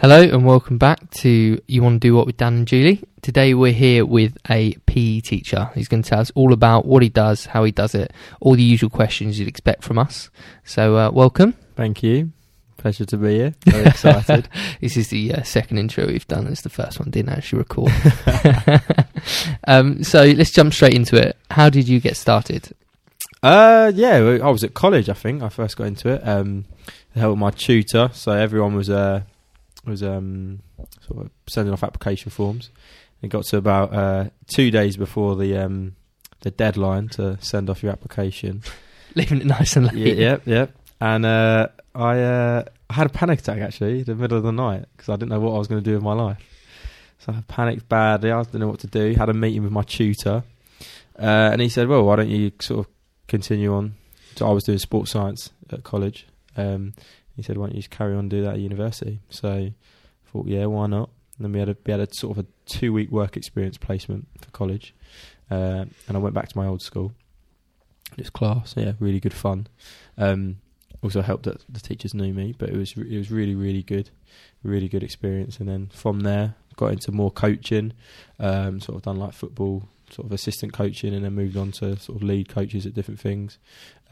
Hello and welcome back to You Want to Do What with Dan and Julie. Today we're here with a PE teacher. He's going to tell us all about what he does, how he does it, all the usual questions you'd expect from us. So, uh, welcome. Thank you. Pleasure to be here. Very excited. this is the uh, second intro we've done. It's the first one didn't actually record. um, so let's jump straight into it. How did you get started? uh, yeah, I was at college. I think I first got into it. Um, I helped my tutor, so everyone was uh, was um, sort of sending off application forms. It got to about uh, two days before the um, the deadline to send off your application. Leaving it nice and yeah, late. yep, yep. And uh, I uh, I had a panic attack actually in the middle of the night because I didn't know what I was going to do with my life. So I panicked badly. I didn't know what to do. Had a meeting with my tutor, uh, and he said, "Well, why don't you sort of continue on?" So I was doing sports science at college. Um, he said, "Why don't you just carry on and do that at university?" So I thought, "Yeah, why not?" And then we had a we had a sort of a two week work experience placement for college, uh, and I went back to my old school. It was class, yeah, really good fun. Um, also helped that the teachers knew me, but it was it was really really good, really good experience. And then from there, got into more coaching, um, sort of done like football, sort of assistant coaching, and then moved on to sort of lead coaches at different things.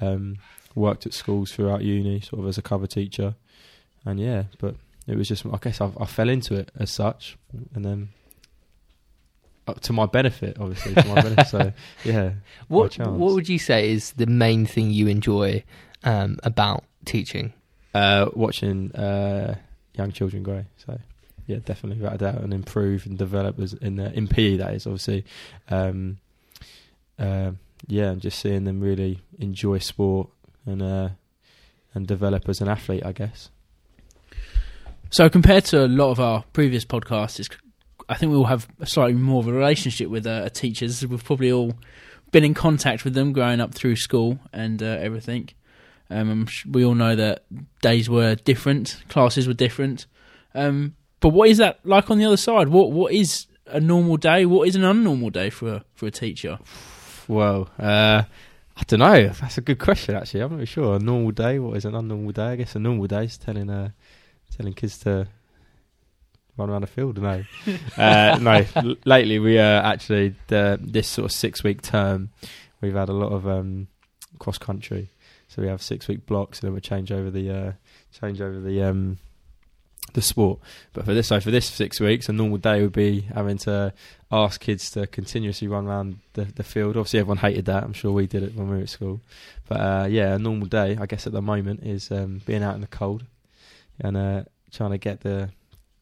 Um, worked at schools throughout uni, sort of as a cover teacher, and yeah, but it was just I guess I, I fell into it as such, and then. uh, To my benefit, obviously. To my benefit, so yeah. What. What would you say is the main thing you enjoy um, about teaching? Uh, watching uh, young children grow. So yeah, definitely without doubt, and improve and develop as in the in PE. That is obviously, um, uh, yeah, and just seeing them really enjoy sport and uh, and develop as an athlete. I guess. So compared to a lot of our previous podcasts, I think we all have slightly more of a relationship with uh, teachers. We've probably all been in contact with them growing up through school and uh, everything. Um, we all know that days were different, classes were different. Um, but what is that like on the other side? What what is a normal day? What is an unnormal day for a, for a teacher? Well, uh, I don't know. That's a good question. Actually, I'm not really sure. A normal day. What is an unnormal day? I guess a normal day is telling uh, telling kids to run around the field. No, uh, no. L- lately, we uh, actually the, this sort of six week term, we've had a lot of um, cross country. So we have six week blocks, and then we change over the uh, change over the um, the sport. But for this, so for this six weeks, a normal day would be having to ask kids to continuously run around the, the field. Obviously, everyone hated that. I'm sure we did it when we were at school. But uh, yeah, a normal day, I guess, at the moment is um, being out in the cold and uh, trying to get the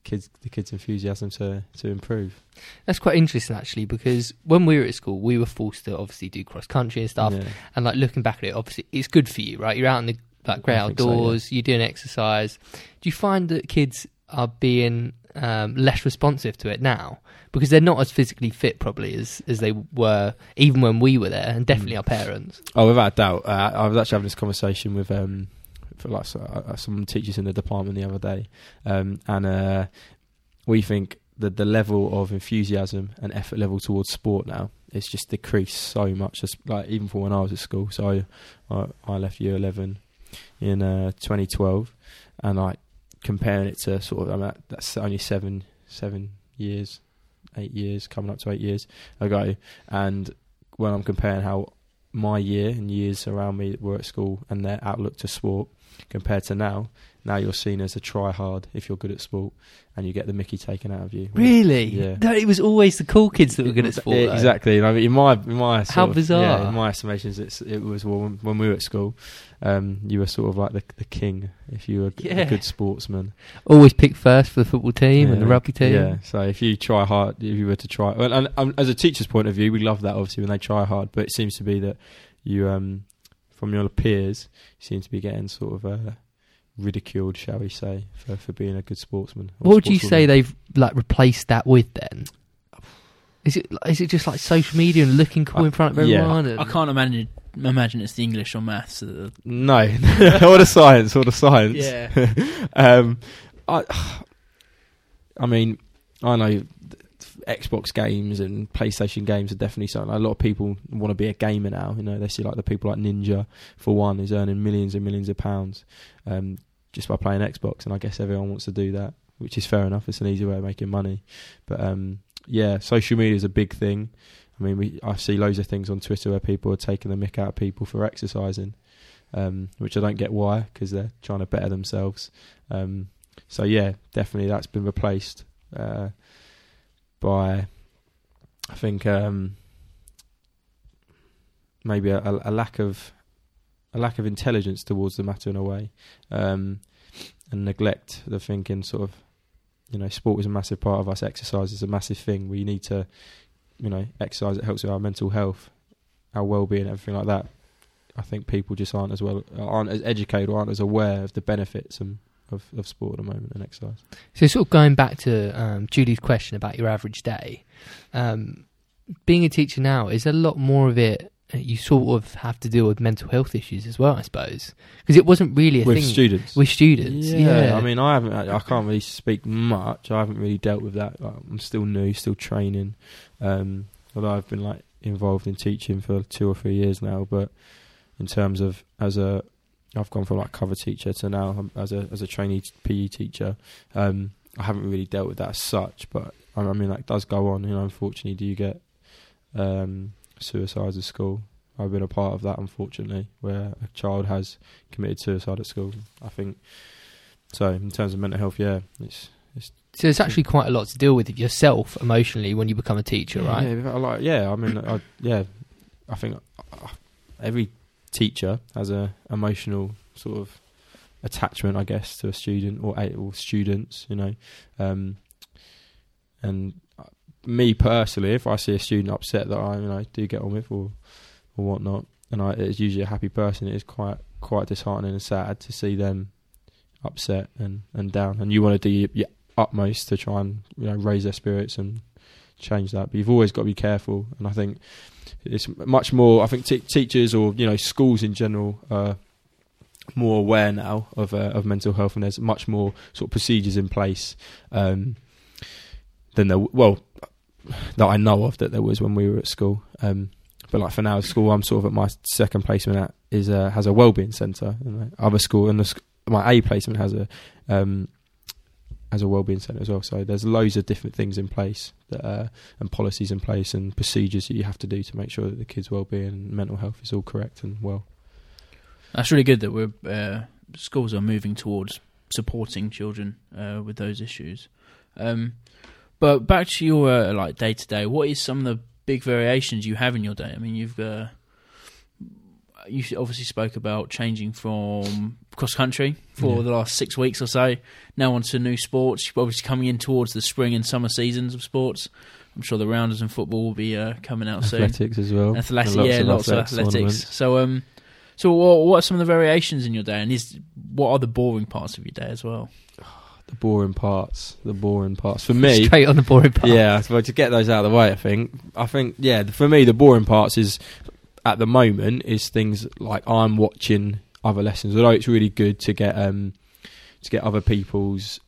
kids the kids' enthusiasm to to improve. That's quite interesting actually, because when we were at school, we were forced to obviously do cross country and stuff. Yeah. And like looking back at it, obviously it's good for you, right? You're out in the like great think so, outdoors, you're doing exercise. Do you find that kids are being um, less responsive to it now because they're not as physically fit probably as as they were even when we were there, and definitely Mm. our parents. Oh, without a doubt. Uh, I was actually having this conversation with um, for like uh, some teachers in the department the other day, um, and uh, we think that the level of enthusiasm and effort level towards sport now is just decreased so much. Just like even for when I was at school, so I I, I left year eleven in uh, 2012, and like comparing it to sort of I mean, that's only seven seven years, eight years coming up to eight years ago, and when I'm comparing how my year and years around me were at school and their outlook to sport compared to now. Now you're seen as a try hard if you're good at sport, and you get the Mickey taken out of you. Really? Yeah. No, it was always the cool kids that were good at sport. Yeah, exactly. I mean, in my in my How of- bizarre. Yeah, in my estimations, it's, it was well, when, when we were at school, um, you were sort of like the the king if you were a good sportsman. Always picked first for the football team and the rugby team. Yeah. So if you try hard, if you were to try, well, and, um, as a teacher's point of view, we love that obviously when they try hard. But it seems to be that you, um, from your peers, you seem to be getting sort of uh, ridiculed, shall we say, for, for being a good sportsman. or What would you say sportswoman. they've like replaced that with then? Is it is it just like social media and looking cool Uh, in front of yeah. everyone? and- I can't imagine imagine it's the English or maths. that- No, or the science, or the science. Yeah. um, I, I mean, I know Xbox games and PlayStation games are definitely something. A lot of people want to be a gamer now. You know, they see like the people like Ninja, for one, is earning millions and millions of pounds um, just by playing Xbox, and I guess everyone wants to do that. which is fair enough. It's an easy way of making money, but um, yeah, social media is a big thing. I mean, we I see loads of things on Twitter where people are taking the mick out of people for exercising, um, which I don't get why because they're trying to better themselves. Um, so yeah, definitely that's been replaced uh, by I think um, maybe a, a, lack of a lack of intelligence towards the matter in a way, um, and neglect the thinking. Sort of, you know, sport is a massive part of us. Exercise is a massive thing. We need to, you know, exercise. It helps with our mental health, our well-being, everything like that. I think people just aren't as well, aren't as educated, or aren't as aware of the benefits and of, of sport at the moment and exercise. So, sort of going back to um, Julie's question about your average day, um, being a teacher now is a lot more of it. Uh, You sort of have to deal with mental health issues as well, I suppose, because it wasn't really a with thing students. with students. Yeah, I mean, I haven't. I can't really speak much. I haven't really dealt with that. Like, I'm still new, still training. Um, although I've been like involved in teaching for two or three years now, but in terms of as a, I've gone from like cover teacher to now um, as a as a trainee PE teacher. Um, I haven't really dealt with that as such, but I I mean, that does go on. You know, unfortunately, do you get um, suicides at school? I've been a part of that, unfortunately, where a child has committed suicide at school. I think so. In terms of mental health, yeah, it's it's. so it's actually quite a lot to deal with yourself emotionally when you become a teacher, right? Yeah, I like, yeah. I mean, I, yeah, I think uh, every teacher has a emotional sort of attachment, I guess, to a student or or students. You know, um, and me personally, if I see a student upset that I, you know, do get on with or or whatnot, and I, it's usually a happy person, it is quite quite disheartening and sad to see them upset and, and down. And you want to do your, utmost to try and you know raise their spirits and change that. But you've always got to be careful. And I think it's much more. I think t- teachers or you know schools in general are more aware now of uh, of mental health, and there's much more sort of procedures in place um, than there. Well, that I know of that there was when we were at school. Um, but like for now, school I'm sort of at my second placement at is uh, has a wellbeing centre. And other school and the, sc- my A placement has a um, has a wellbeing centre as well. So there's loads of different things in place that, uh, and policies in place and procedures that you have to do to make sure that the kids' wellbeing and mental health is all correct and well. That's really good that we're uh, schools are moving towards supporting children uh, with those issues. Um, but back to your uh, like day to day, what is some of the big variations you have in your day? I mean, you've uh, you obviously spoke about changing from cross country for Yeah. the last six weeks or so. Now onto new sports. You're obviously coming in towards the spring and summer seasons of sports. I'm sure the rounders and football will be uh, coming out soon. Athletics as well. Athletics, And yeah, lots of athletics athletics. So, um, so what, what are some of the variations in your day, and is what are the boring parts of your day as well? The boring parts. The boring parts for me. Straight on the boring part. Yeah, well, to get those out of the way, I think. I think, yeah, for me, the boring parts is at the moment is things like I'm watching other lessons. Although it's really good to get um to get other people's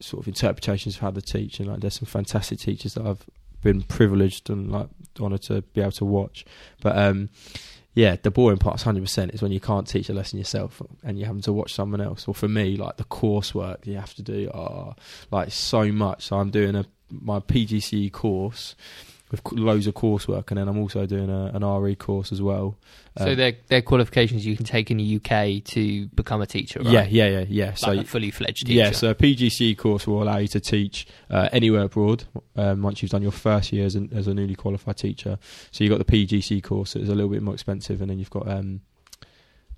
sort of interpretations of how they teach, and like there's some fantastic teachers that I've been privileged and like honoured to be able to watch. But um yeah, the boring parts, hundred percent, is when you can't teach a lesson yourself and you're having to watch someone else. Or for me, like the coursework you have to do, oh, like so much. So I'm doing a my PGCE course with loads of coursework, and then I'm also doing a, an RE course as well. So Um, they're, they're qualifications you can take in the UK to become a teacher, right? yeah, yeah, yeah, yeah. Like So a fully fledged teacher. yeah, so a PGCE course will allow you to teach uh, anywhere abroad um, once you've done your first year as, an, as a newly qualified teacher. So you've got the PGC course is a little bit more expensive, and then you've got, um,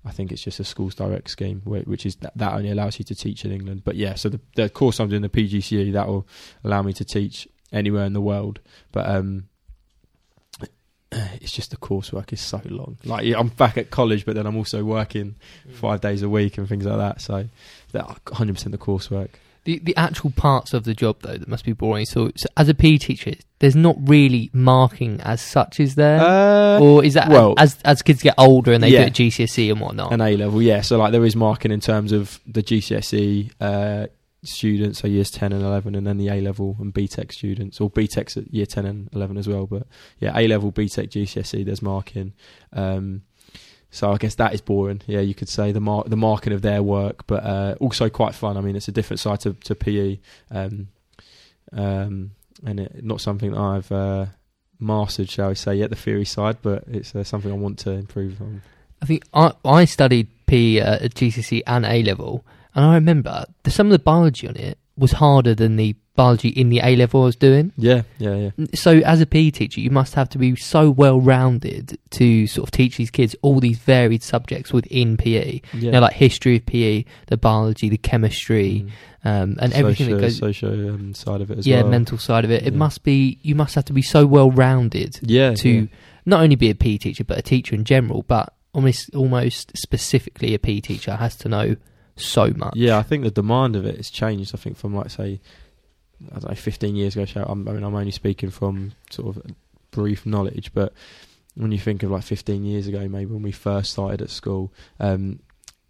I think it's just a schools direct scheme, which is that, that only allows you to teach in England. But yeah, so the, the course I'm doing, the PGCE, that will allow me to teach anywhere in the world. But um, it's just the coursework is so long. Like yeah, I'm back at college, but then I'm also working five days a week and things like that. So that 100% the coursework. The the actual parts of the job though that must be boring. So, so as a PE teacher, there's not really marking as such, is there? Uh, or is that well- as as kids get older and they Yeah. do it GCSE and whatnot? an A level, yeah. So like there is marking in terms of the GCSE uh, students, so years ten and eleven, and then the A level and BTEC students, or BTECs at year ten and eleven as well. But yeah, A level, BTEC, GCSE, there's marking. Um, So I guess that is boring. Yeah, you could say the the marking of their work, but uh, also quite fun. I mean, it's a different side to, to PE, um, um, and it, not something that I've uh, mastered, shall we say, yet the theory side, but it's uh, something I want to improve on. I think I, I studied PE at GCSE and A level, and I remember the, some of the biology on it was harder than the biology in the A level I was doing. Yeah, yeah, yeah. So, as a PE teacher, you must have to be so well rounded to sort of teach these kids all these varied subjects within PE. yeah. You know, like history of PE, the biology, the chemistry, Mm. um, and everything Socio- that goes. social um, side of it as yeah, well. mental side of it. It Yeah. must be. You must have to be so well rounded yeah, to yeah. not only be a PE teacher, but a teacher in general. But almost, almost specifically, a PE teacher has to know so much. Yeah, I think the demand of it has changed. I think from like say, I don't know, fifteen years ago. So I'm, I mean, I'm only speaking from sort of brief knowledge, but when you think of like fifteen years ago, maybe when we first started at school, um,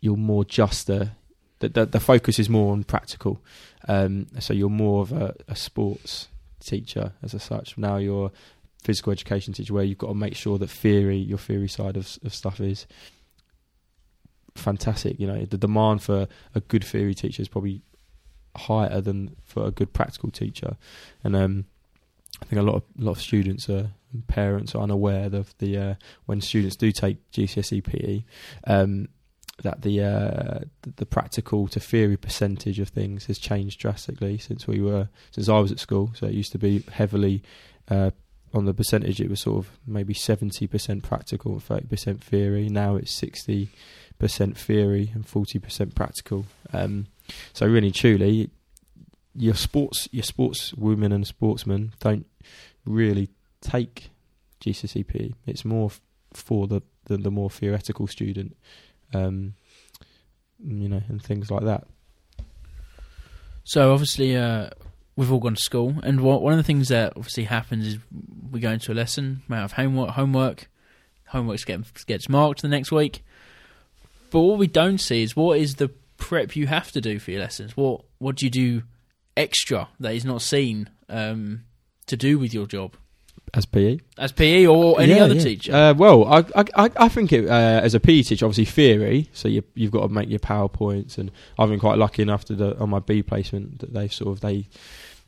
you're more just a the, the the focus is more on practical. Um, so you're more of a, a sports teacher as a such. Now you're physical education teacher where you've got to make sure that theory, your theory side of, of stuff is fantastic. You know, the demand for a good theory teacher is probably higher than for a good practical teacher, and um, I think a lot of a lot of students are and parents are unaware of the uh, when students do take GCSE PE. Um, that the uh, the practical to theory percentage of things has changed drastically since we were since I was at school. So it used to be heavily uh, on the percentage. It was sort of maybe seventy percent practical and thirty percent theory. Now it's sixty percent theory and forty percent practical. Um, so really, truly, your sports your sports women and sportsmen don't really take GCSE PE. It's more for the, the the more theoretical student um, you know, and things like that. So obviously, uh, we've all gone to school, and one one of the things that obviously happens is we go into a lesson, we have homework, homework, homework gets gets marked the next week. But what we don't see is what is the prep you have to do for your lessons. What what do you do extra that is not seen um, to do with your job As PE, as PE or any Yeah, other yeah. teacher? Uh, well, I, I, I- think it, uh, as a PE teacher, obviously theory. So you, you've got to make your powerpoints, and I've been quite lucky enough to the, on my B placement that they've sort of they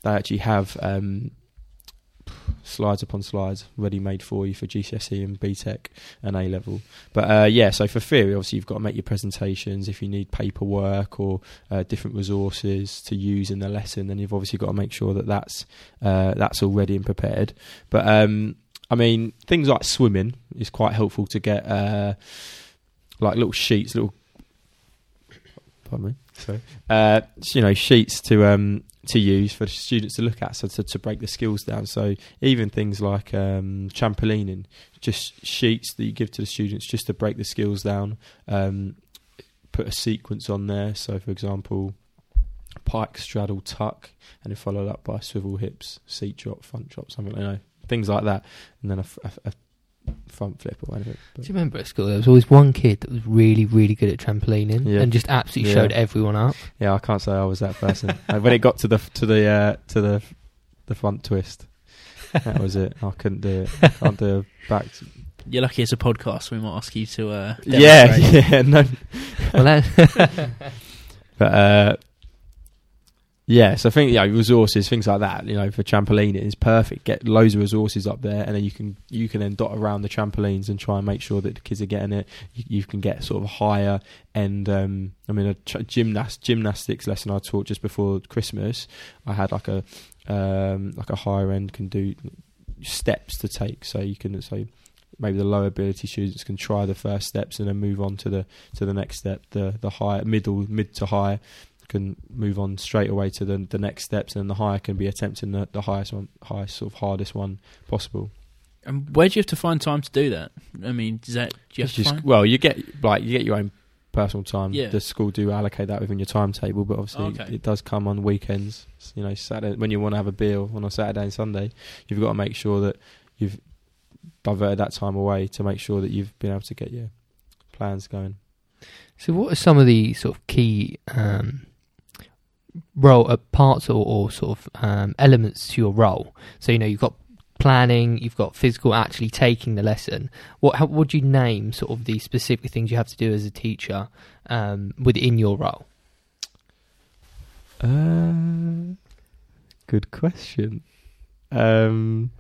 they actually have um, slides upon slides ready made for you for GCSE and BTEC and A level. But uh, yeah, so for theory, obviously you've got to make your presentations. If you need paperwork or uh, different resources to use in the lesson, then you've obviously got to make sure that that's uh, that's all ready and prepared. But um, I mean, things like swimming is quite helpful to get uh, like little sheets, little pardon me, sorry, uh, you know, sheets to um, to use for students to look at, so to, to break the skills down. So even things like um, trampolining, just sheets that you give to the students just to break the skills down. Um, put a sequence on there. So, for example, pike, straddle, tuck, and then followed up by swivel hips, seat drop, front drop, something like that. Things like that, and then a, a- a front flip or whatever. Do you remember at school there was always one kid that was really, really good at trampolining Yeah. and just absolutely Yeah. showed everyone up? Yeah, I can't say I was that person. When it got to the to the uh, to the the front twist, that was it. I couldn't do it. I can't do a back. You're lucky it's a podcast. We might ask you to. Uh, Yeah, yeah, no. Well, that, But uh, yeah, so I think yeah, resources, things like that. You know, for trampoline, it is perfect. Get loads of resources up there, and then you can you can then dot around the trampolines and try and make sure that the kids are getting it. You, you can get sort of higher end. Um, I mean, a tr- gymnast gymnastics lesson I taught just before Christmas. I had like a um, like a higher end can do steps to take, so you can so maybe the lower ability students can try the first steps and then move on to the to the next step. The the higher middle mid to high can move on straight away to the the next steps, and the higher can be attempting the, the highest one, highest sort of hardest one possible. And where do you have to find time to do that? I mean, does that do you have It's to just- find? well, you get like you get your own personal time. Yeah. The school do allocate that within your timetable, but obviously Okay. it does come on weekends. You know, Saturday when you want to have a beer on a Saturday and Sunday, you've got to make sure that you've diverted that time away to make sure that you've been able to get your plans going. so, what are some of the sort of key um, role uh, parts or, or sort of um, elements to your role? So, you know, you've got planning, you've got physical, actually taking the lesson. What how, would you name sort of the specific things you have to do as a teacher um, within your role? Uh, good question. Um,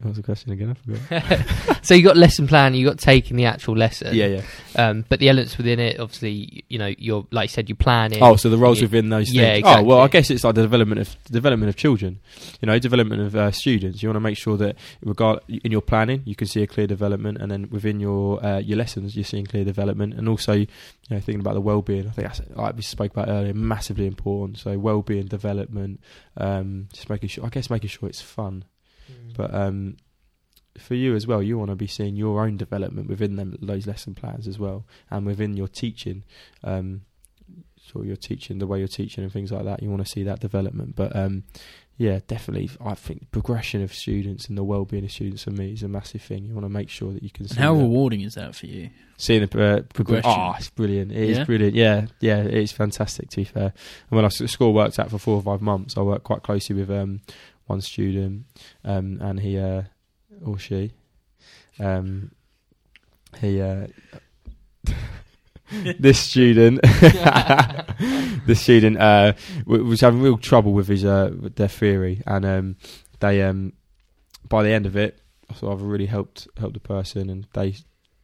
what was the question again? I forgot. so you got lesson plan, you got taking the actual lesson. yeah, yeah. Um, but the elements within it, obviously, you know, you're like you said, you plan it. Oh, so the roles you- within those yeah, things. Oh, well, I guess it's like the development of development of children. You know, development of uh, students. You want to make sure that, regard in your planning, you can see a clear development, and then within your uh, your lessons, you're seeing clear development, and also, you know, thinking about the well-being. I think that's like we spoke about earlier, massively important. So well-being, development, um, just making sure. I guess making sure it's fun, Mm. but um, for you as well, you want to be seeing your own development within them those lesson plans as well, and within your teaching. Um, sort of your teaching, the way you're teaching, and things like that. You want to see that development, but um, yeah, definitely. I think progression of students and the well-being of students for me is a massive thing. You want to make sure that you can how that. rewarding is that for you? seeing the uh, progression. Progression. Oh, it's brilliant. It is Yeah? brilliant. Yeah, yeah, it is fantastic. To be fair, and when I school worked out for four or five months, I worked quite closely with um, one student, um, and he uh, or she, um, he. Uh, this student, this student uh, was having real trouble with his uh, with their theory, and um, they um, by the end of it, of really helped helped the person, and they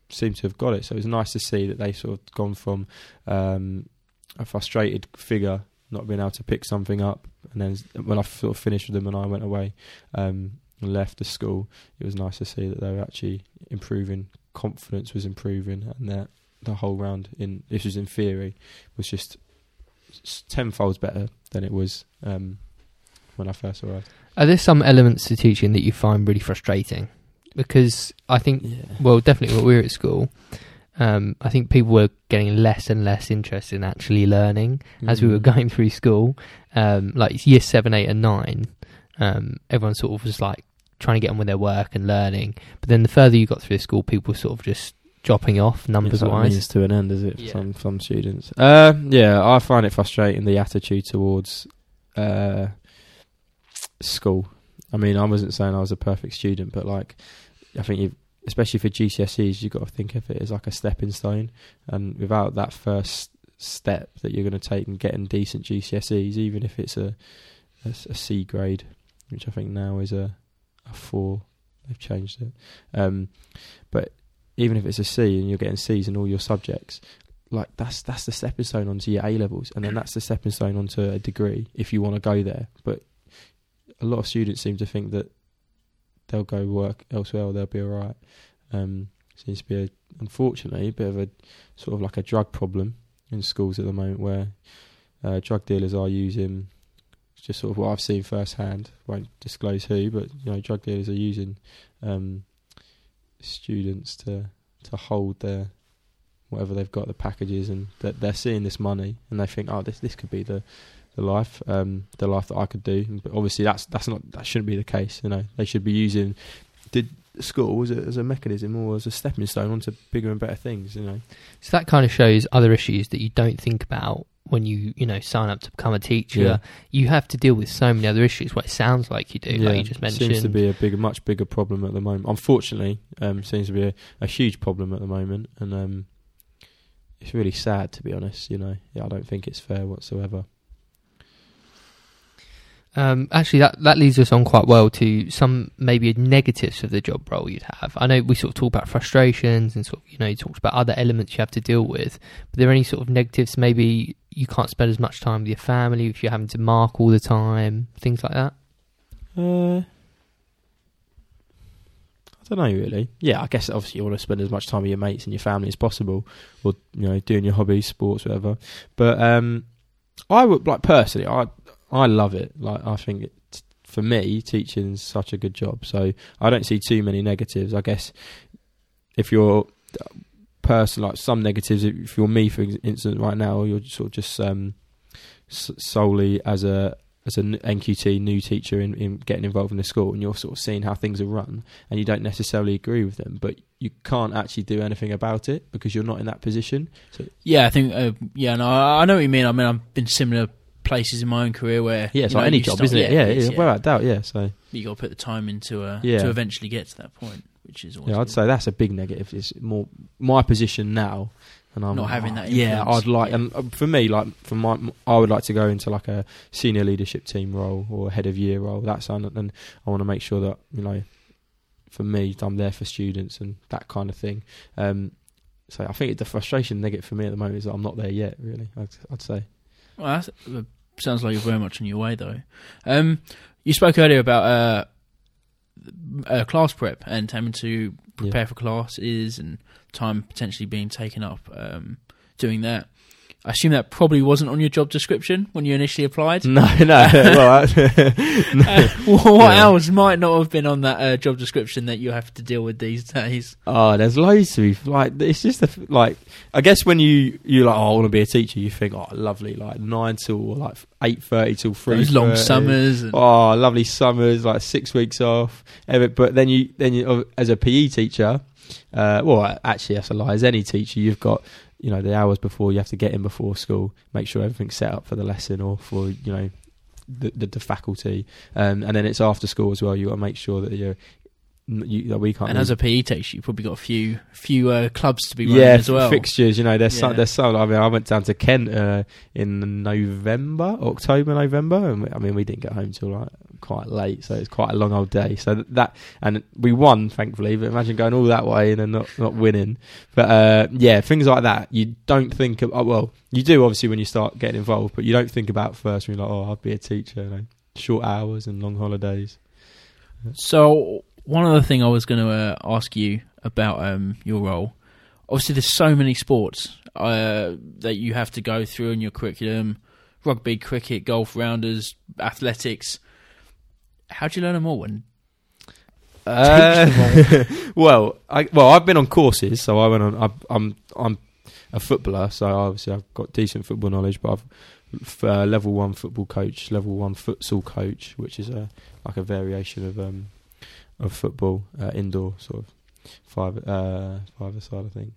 seem to have got it. So it was nice to see that they sort of gone from um, a frustrated figure not being able to pick something up, and then when I sort of finished with them and I went away um, and left the school, it was nice to see that they were actually improving. Confidence was improving, and that the whole round in this was in theory was just tenfold better than it was um, when I first arrived. Are there some elements to teaching that you find really frustrating? Because I think, Yeah. well, definitely when we were at school, um, I think people were getting less and less interest in actually learning as we were Mm. going through school. Um, like year seven, eight, and nine, um, everyone sort of was like trying to get on with their work and learning. But then the further you got through school, people were sort of just dropping off numbers like wise. means to an end, is it? For Yeah. some some students. Uh, yeah, I find it frustrating the attitude towards uh, school. I mean, I wasn't saying I was a perfect student, but like, I think you, especially for GCSEs, you've got to think of it as like a stepping stone, and without that first step that you're going to take and getting decent GCSEs, even if it's a, a a C grade, which I think now is a a four, they've changed it. Um, but even if it's a C and you're getting C's in all your subjects, like that's that's the stepping stone onto your A levels, and then that's the stepping stone onto a degree if you want to go there. But a lot of students seem to think that they'll go work elsewhere they'll be all right. Um, seems to be a, unfortunately a bit of a sort of like a drug problem in schools at the moment, where uh, drug dealers are using just sort of what I've seen firsthand. Won't disclose who, but you know, drug dealers are using um, students to to hold their whatever they've got the packages and that they're seeing this money and they think oh this this could be the the life um the life that I could do but obviously that's that's not that shouldn't be the case you know they should be using did school as a, as a mechanism or as a stepping stone onto bigger and better things you know So that kind of shows other issues that you don't think about when you, you know, sign up to become a teacher. Yeah. You have to deal with so many other issues. What it sounds like you do, like you just mentioned. seems to be a bigger much bigger problem at the moment unfortunately um seems to be a, a huge problem at the moment and um it's really sad to be honest you know yeah, I don't think it's fair whatsoever Um, actually, that that leads us on quite well to some maybe negatives of the job role you'd have. I know we sort of talk about frustrations and sort of you know you talked about other elements you have to deal with. But are there any sort of negatives? Maybe you can't spend as much time with your family if you're having to mark all the time, things like that. Uh, I don't know really. Yeah, I guess obviously you want to spend as much time with your mates and your family as possible, or you know, doing your hobbies, sports, whatever. But um, I would like personally, I I love it. Like I think it, for me, teaching's such a good job. So I don't see too many negatives. I guess if you're person like some negatives, if you're me for instance right now, you're sort of just um, solely as a as an NQT new teacher in, in getting involved in the school and you're sort of seeing how things are run and you don't necessarily agree with them, but you can't actually do anything about it because you're not in that position. So Yeah, I think. Uh, yeah, no, I know what you mean. I mean, I've been similar places in my own career where Yeah, it's you like know, any job, start- isn't it? Yeah, it is, yeah, without doubt. Yeah, so you got to put the time into uh, Yeah. to eventually get to that point, which is yeah, I'd good. say that's a big negative. It's more my position now, and I'm Not having that Yeah. I'd like, Yeah. and uh, for me, like for my, I would like to go into like a senior leadership team role or head of year role. That's and, and I want to make sure that you know, for me, I'm there for students and that kind of thing. Um, so I think the frustration negative for me at the moment is that I'm not there yet. Really, I'd, I'd say. Well, that's, uh, sounds like you're very much on your way, though. Um, you spoke earlier about uh, uh, class prep and having to prepare for classes and time potentially being taken up um, doing that. I assume that probably wasn't on your job description when you initially applied. No, no. well, no. Uh, what Yeah. else might not have been on that uh, job description that you have to deal with these days? Oh, there's loads to be like. It's just a, like I guess when you you like, oh, I want to be a teacher. You think, oh, lovely, like nine till like eight thirty till three. Those long summers. And, Oh, lovely summers, like six weeks off. But then you then you oh, as a PE teacher, uh, well, actually that's a lie. As any teacher, you've got you know the hours before you have to get in before school, make sure everything's set up for the lesson or for you know the the, the faculty, um, and then it's after school as well. You got to make sure that you're. You, that we can't. and leave as a PE teacher, you've probably got a few few uh, clubs to be running yeah, as well. fixtures. You know, there's some. Yeah. There's some. I mean, I went down to Kent uh, in November, October, November, and we, I mean, we didn't get home till like quite late, so it's quite a long old day. So that and we won, thankfully. But imagine going all that way and then not not winning. But uh, yeah, things like that. You don't think of. Oh, well, you do obviously when you start getting involved, but you don't think about first when you're like, oh, I'd be a teacher. You know, short hours and long holidays. So one other thing I was going to uh, ask you about um, your role. Obviously, there's so many sports uh, that you have to go through in your curriculum: rugby, cricket, golf, rounders, athletics. How do you learn them all? And Uh, well, I, well, I've been on courses, so I went on. I, I'm I'm a footballer, so obviously I've got decent football knowledge. But I've f- uh, level one football coach, level one futsal coach, which is a like a variation of um of football, uh, indoor sort of five uh five side, I think.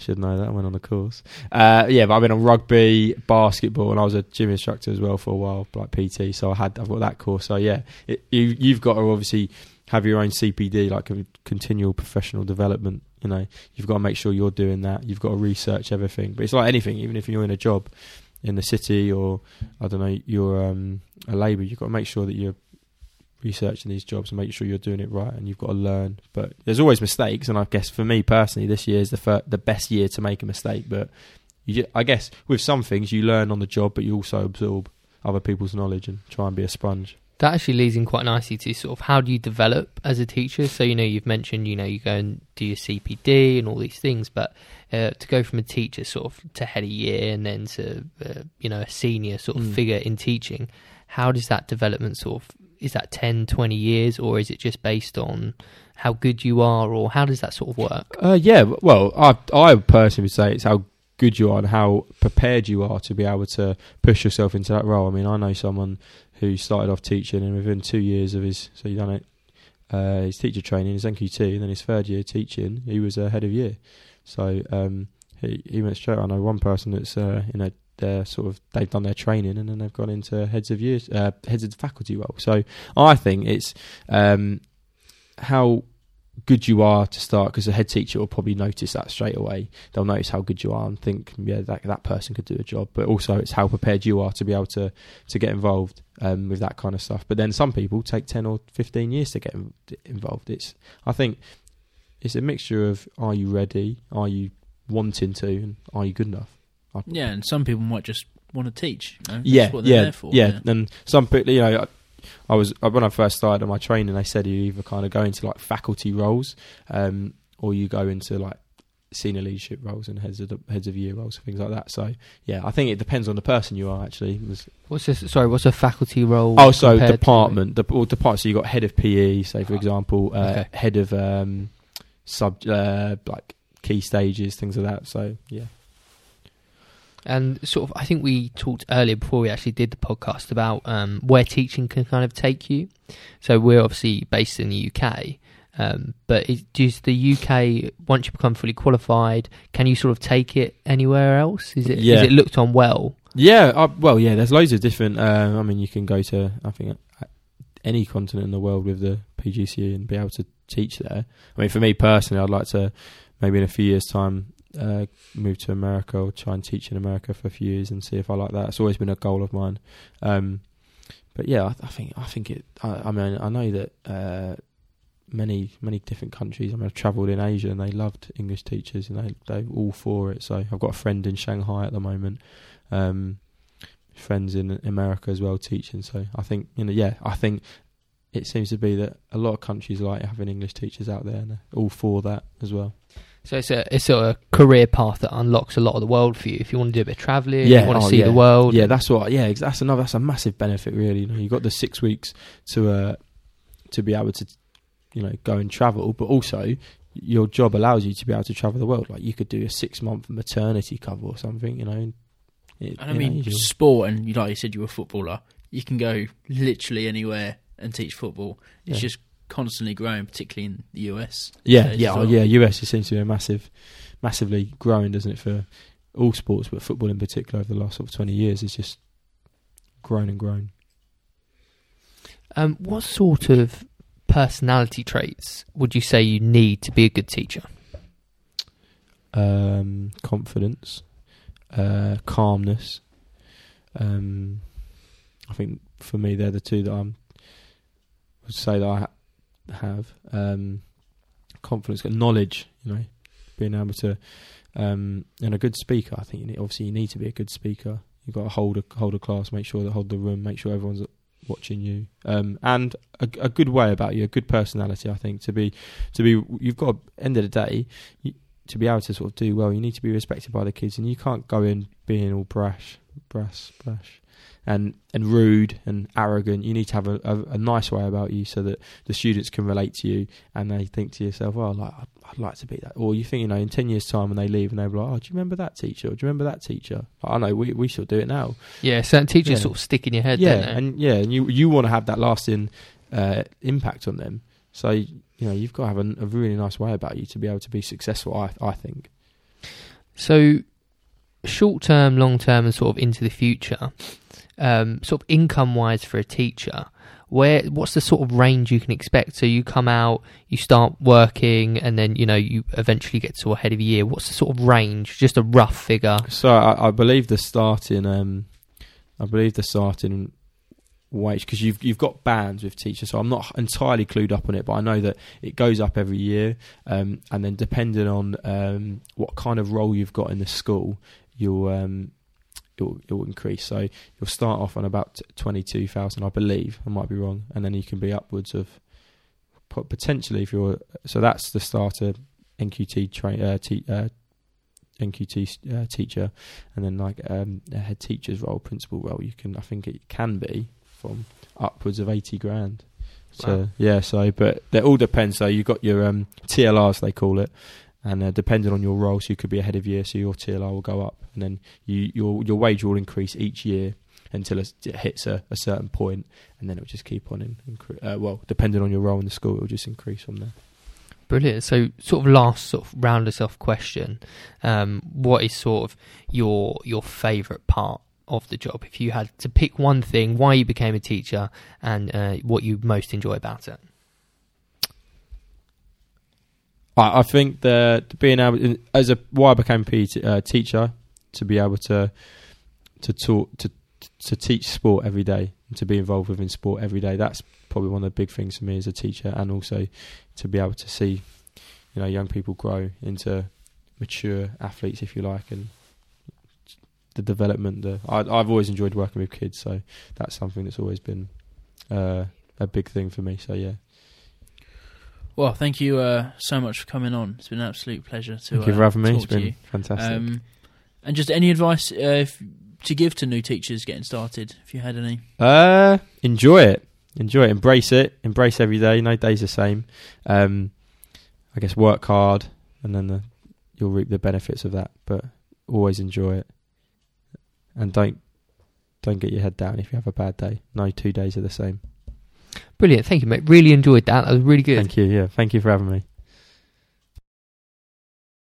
Should know that. I went on the course. Uh, yeah, but I've been on rugby, basketball, and I was a gym instructor as well for a while, like PT. So I had I've got that course. So yeah, it, you you've got to obviously have your own CPD, like a continual professional development. You know, you've got to make sure you're doing that. You've got to research everything. But it's like anything, even if you're in a job in the city or I don't know, you're um, a labourer, you've got to make sure that you're researching these jobs and making sure you're doing it right. And you've got to learn. But there's always mistakes, and I guess for me personally, this year is the fir- the best year to make a mistake. But you, I guess with some things you learn on the job, but you also absorb other people's knowledge and try and be a sponge. That actually leads in quite nicely to sort of how do you develop as a teacher? So, you know, you've mentioned, you know, you go and do your CPD and all these things, but uh, to go from a teacher sort of to head a year and then to, uh, you know, a senior sort of Mm. figure in teaching, how does that development sort of, is that 10, 20 years or is it just based on how good you are or how does that sort of work? Uh, yeah, well, I I personally would say it's how good you are and how prepared you are to be able to push yourself into that role. I mean, I know someone who started off teaching and within two years of his, so he done it, uh, his teacher training, his NQT, and then his third year teaching, he was a head of year. So um, he he went straight. I know one person that's uh, in a their sort of they've done their training and then they've gone into heads of years, uh, heads of faculty role. So I think it's um, how good you are to start because the head teacher will probably notice that straight away. They'll notice how good you are and think, yeah, that that person could do a job. But also, it's how prepared you are to be able to to get involved um, with that kind of stuff. But then some people take ten or fifteen years to get involved. It's I think it's a mixture of are you ready, are you wanting to, and are you good enough. I- yeah, and some people might just want to teach. You know? That's yeah, what they're yeah, there for. yeah. And some people, you know, I, I was when I first started my training, they said you either kind of go into like faculty roles, um, or you go into like senior leadership roles and heads of the, heads of year roles, and things like that. So yeah, I think it depends on the person you are actually. What's this? Sorry, what's a faculty role? Oh, so compared to- department, the or department. So you got head of PE, say for Ah, example, uh, okay. head of um, sub uh, like key stages, things like that. So yeah. And sort of, I think we talked earlier before we actually did the podcast about um, where teaching can kind of take you. So we're obviously based in the UK, um, but is, does the UK once you become fully qualified, can you sort of take it anywhere else? Is it is Yeah. it looked on well? Yeah, uh, well, yeah. There's loads of different. Uh, I mean, you can go to I think uh, any continent in the world with the PGCE and be able to teach there. I mean, for me personally, I'd like to maybe in a few years' time uh, move to America or try and teach in America for a few years and see if I like that. It's always been a goal of mine. Um, but yeah, I, I, think I think it. I, I mean, I know that uh, many many different countries. I mean, I've travelled in Asia and they loved English teachers and they they all for it. So I've got a friend in Shanghai at the moment. Um, friends in America as well teaching. So I think you know, yeah, I think it seems to be that a lot of countries like having English teachers out there and all for that as well. So it's a it's a career path that unlocks a lot of the world for you. If you want to do a bit of travelling, Yeah, you want to oh, see yeah. the world. Yeah, that's what. Yeah, that's another. That's a massive benefit, really. You know, you got the six weeks to uh, to be able to, you know, go and travel, but also your job allows you to be able to travel the world. Like you could do a six month maternity cover or something. You know, in, in And I mean, Asia. sport, and you like you said, you were a footballer. You can go literally anywhere and teach football. It's Yeah. just constantly growing, particularly in the US. Yeah, stage yeah, oh, well. yeah. US it seems to be a massive, massively growing, doesn't it, for all sports, but football in particular over the last sort of twenty years has just grown and grown. Um, what sort of personality traits would you say you need to be a good teacher? Um, confidence, uh, calmness. Um, I think for me, they're the two that I'm would say that I ha- have. Um, confidence, got knowledge. You know, being able to, um, and a good speaker. I think you need, obviously you need to be a good speaker. You've got to hold a hold a class, make sure that hold the room, make sure everyone's watching you, um, and a, a good way about you, a good personality. I think to be to be you've got end of the day. You, to be able to sort of do well, you need to be respected by the kids, and you can't go in being all brash, brash, brash, and and rude and arrogant. You need to have a, a, a nice way about you, so that the students can relate to you, and they think to yourself, "Well, like I'd, I'd like to be that." Or you think, you know, in ten years' time when they leave, and they're like, "Oh, do you remember that teacher? Or do you remember that teacher?" Like, I know we we still do it now. Yeah, certain teachers Yeah. sort of stick in your head. yeah, and yeah, and you you want to have that lasting uh, impact on them. So you know, you've got to have a, a really nice way about you to be able to be successful. I I think. So, short term, long term, and sort of into the future, um, sort of income wise for a teacher, where what's the sort of range you can expect? So you come out, you start working, and then you know you eventually get to a head of a year. What's the sort of range? Just a rough figure. So I, I believe the starting, um, I believe the starting wage because you've you've got bands with teachers. So I'm not entirely clued up on it, but I know that it goes up every year, um, and then depending on um, what kind of role you've got in the school, you'll um, it will, it will increase. So you'll start off on about twenty two thousand, I believe. I might be wrong, and then you can be upwards of potentially if you're. So that's the starter NQT train uh, te- uh, NQT uh, teacher, and then like um, a head teacher's role, principal role. You can, I think it can be from upwards of eighty grand. So Wow. yeah, so but it all depends. So you've got your um, TLRs they call it, and uh, depending on your role, so you could be ahead of year, so your TLR will go up, and then you your your wage will increase each year until it hits a, a certain point, and then it will just keep on in, incre- uh, well, depending on your role in the school, it will just increase from there. Brilliant. So, sort of last sort of round us off question. Um, what is sort of your your favourite part of the job? If you had to pick one thing, why you became a teacher, and uh, what you most enjoy about it. I, I think that being able, as a why I became a PE t- uh, teacher, to be able to to talk to to teach sport every day and to be involved within sport every day. That's probably one of the big things for me as a teacher, and also to be able to see, you know, young people grow into mature athletes, if you like, and the development. The I, I've always enjoyed working with kids, so that's something that's always been uh, a big thing for me. So yeah, Well, thank you uh, so much for coming on. It's been an absolute pleasure to, thank you uh, for having me. It's been fantastic. Um, and just any advice uh, if, to give to new teachers getting started, if you had any. Uh, enjoy it. Enjoy it. Embrace it. Embrace every day. No day's the same. Um, I guess work hard, and then the, you'll reap the benefits of that. But always enjoy it, and don't don't get your head down if you have a bad day. No two days are the same. Brilliant. Thank you, mate. Really enjoyed that. That was really good. Thank you. Yeah, thank you for having me.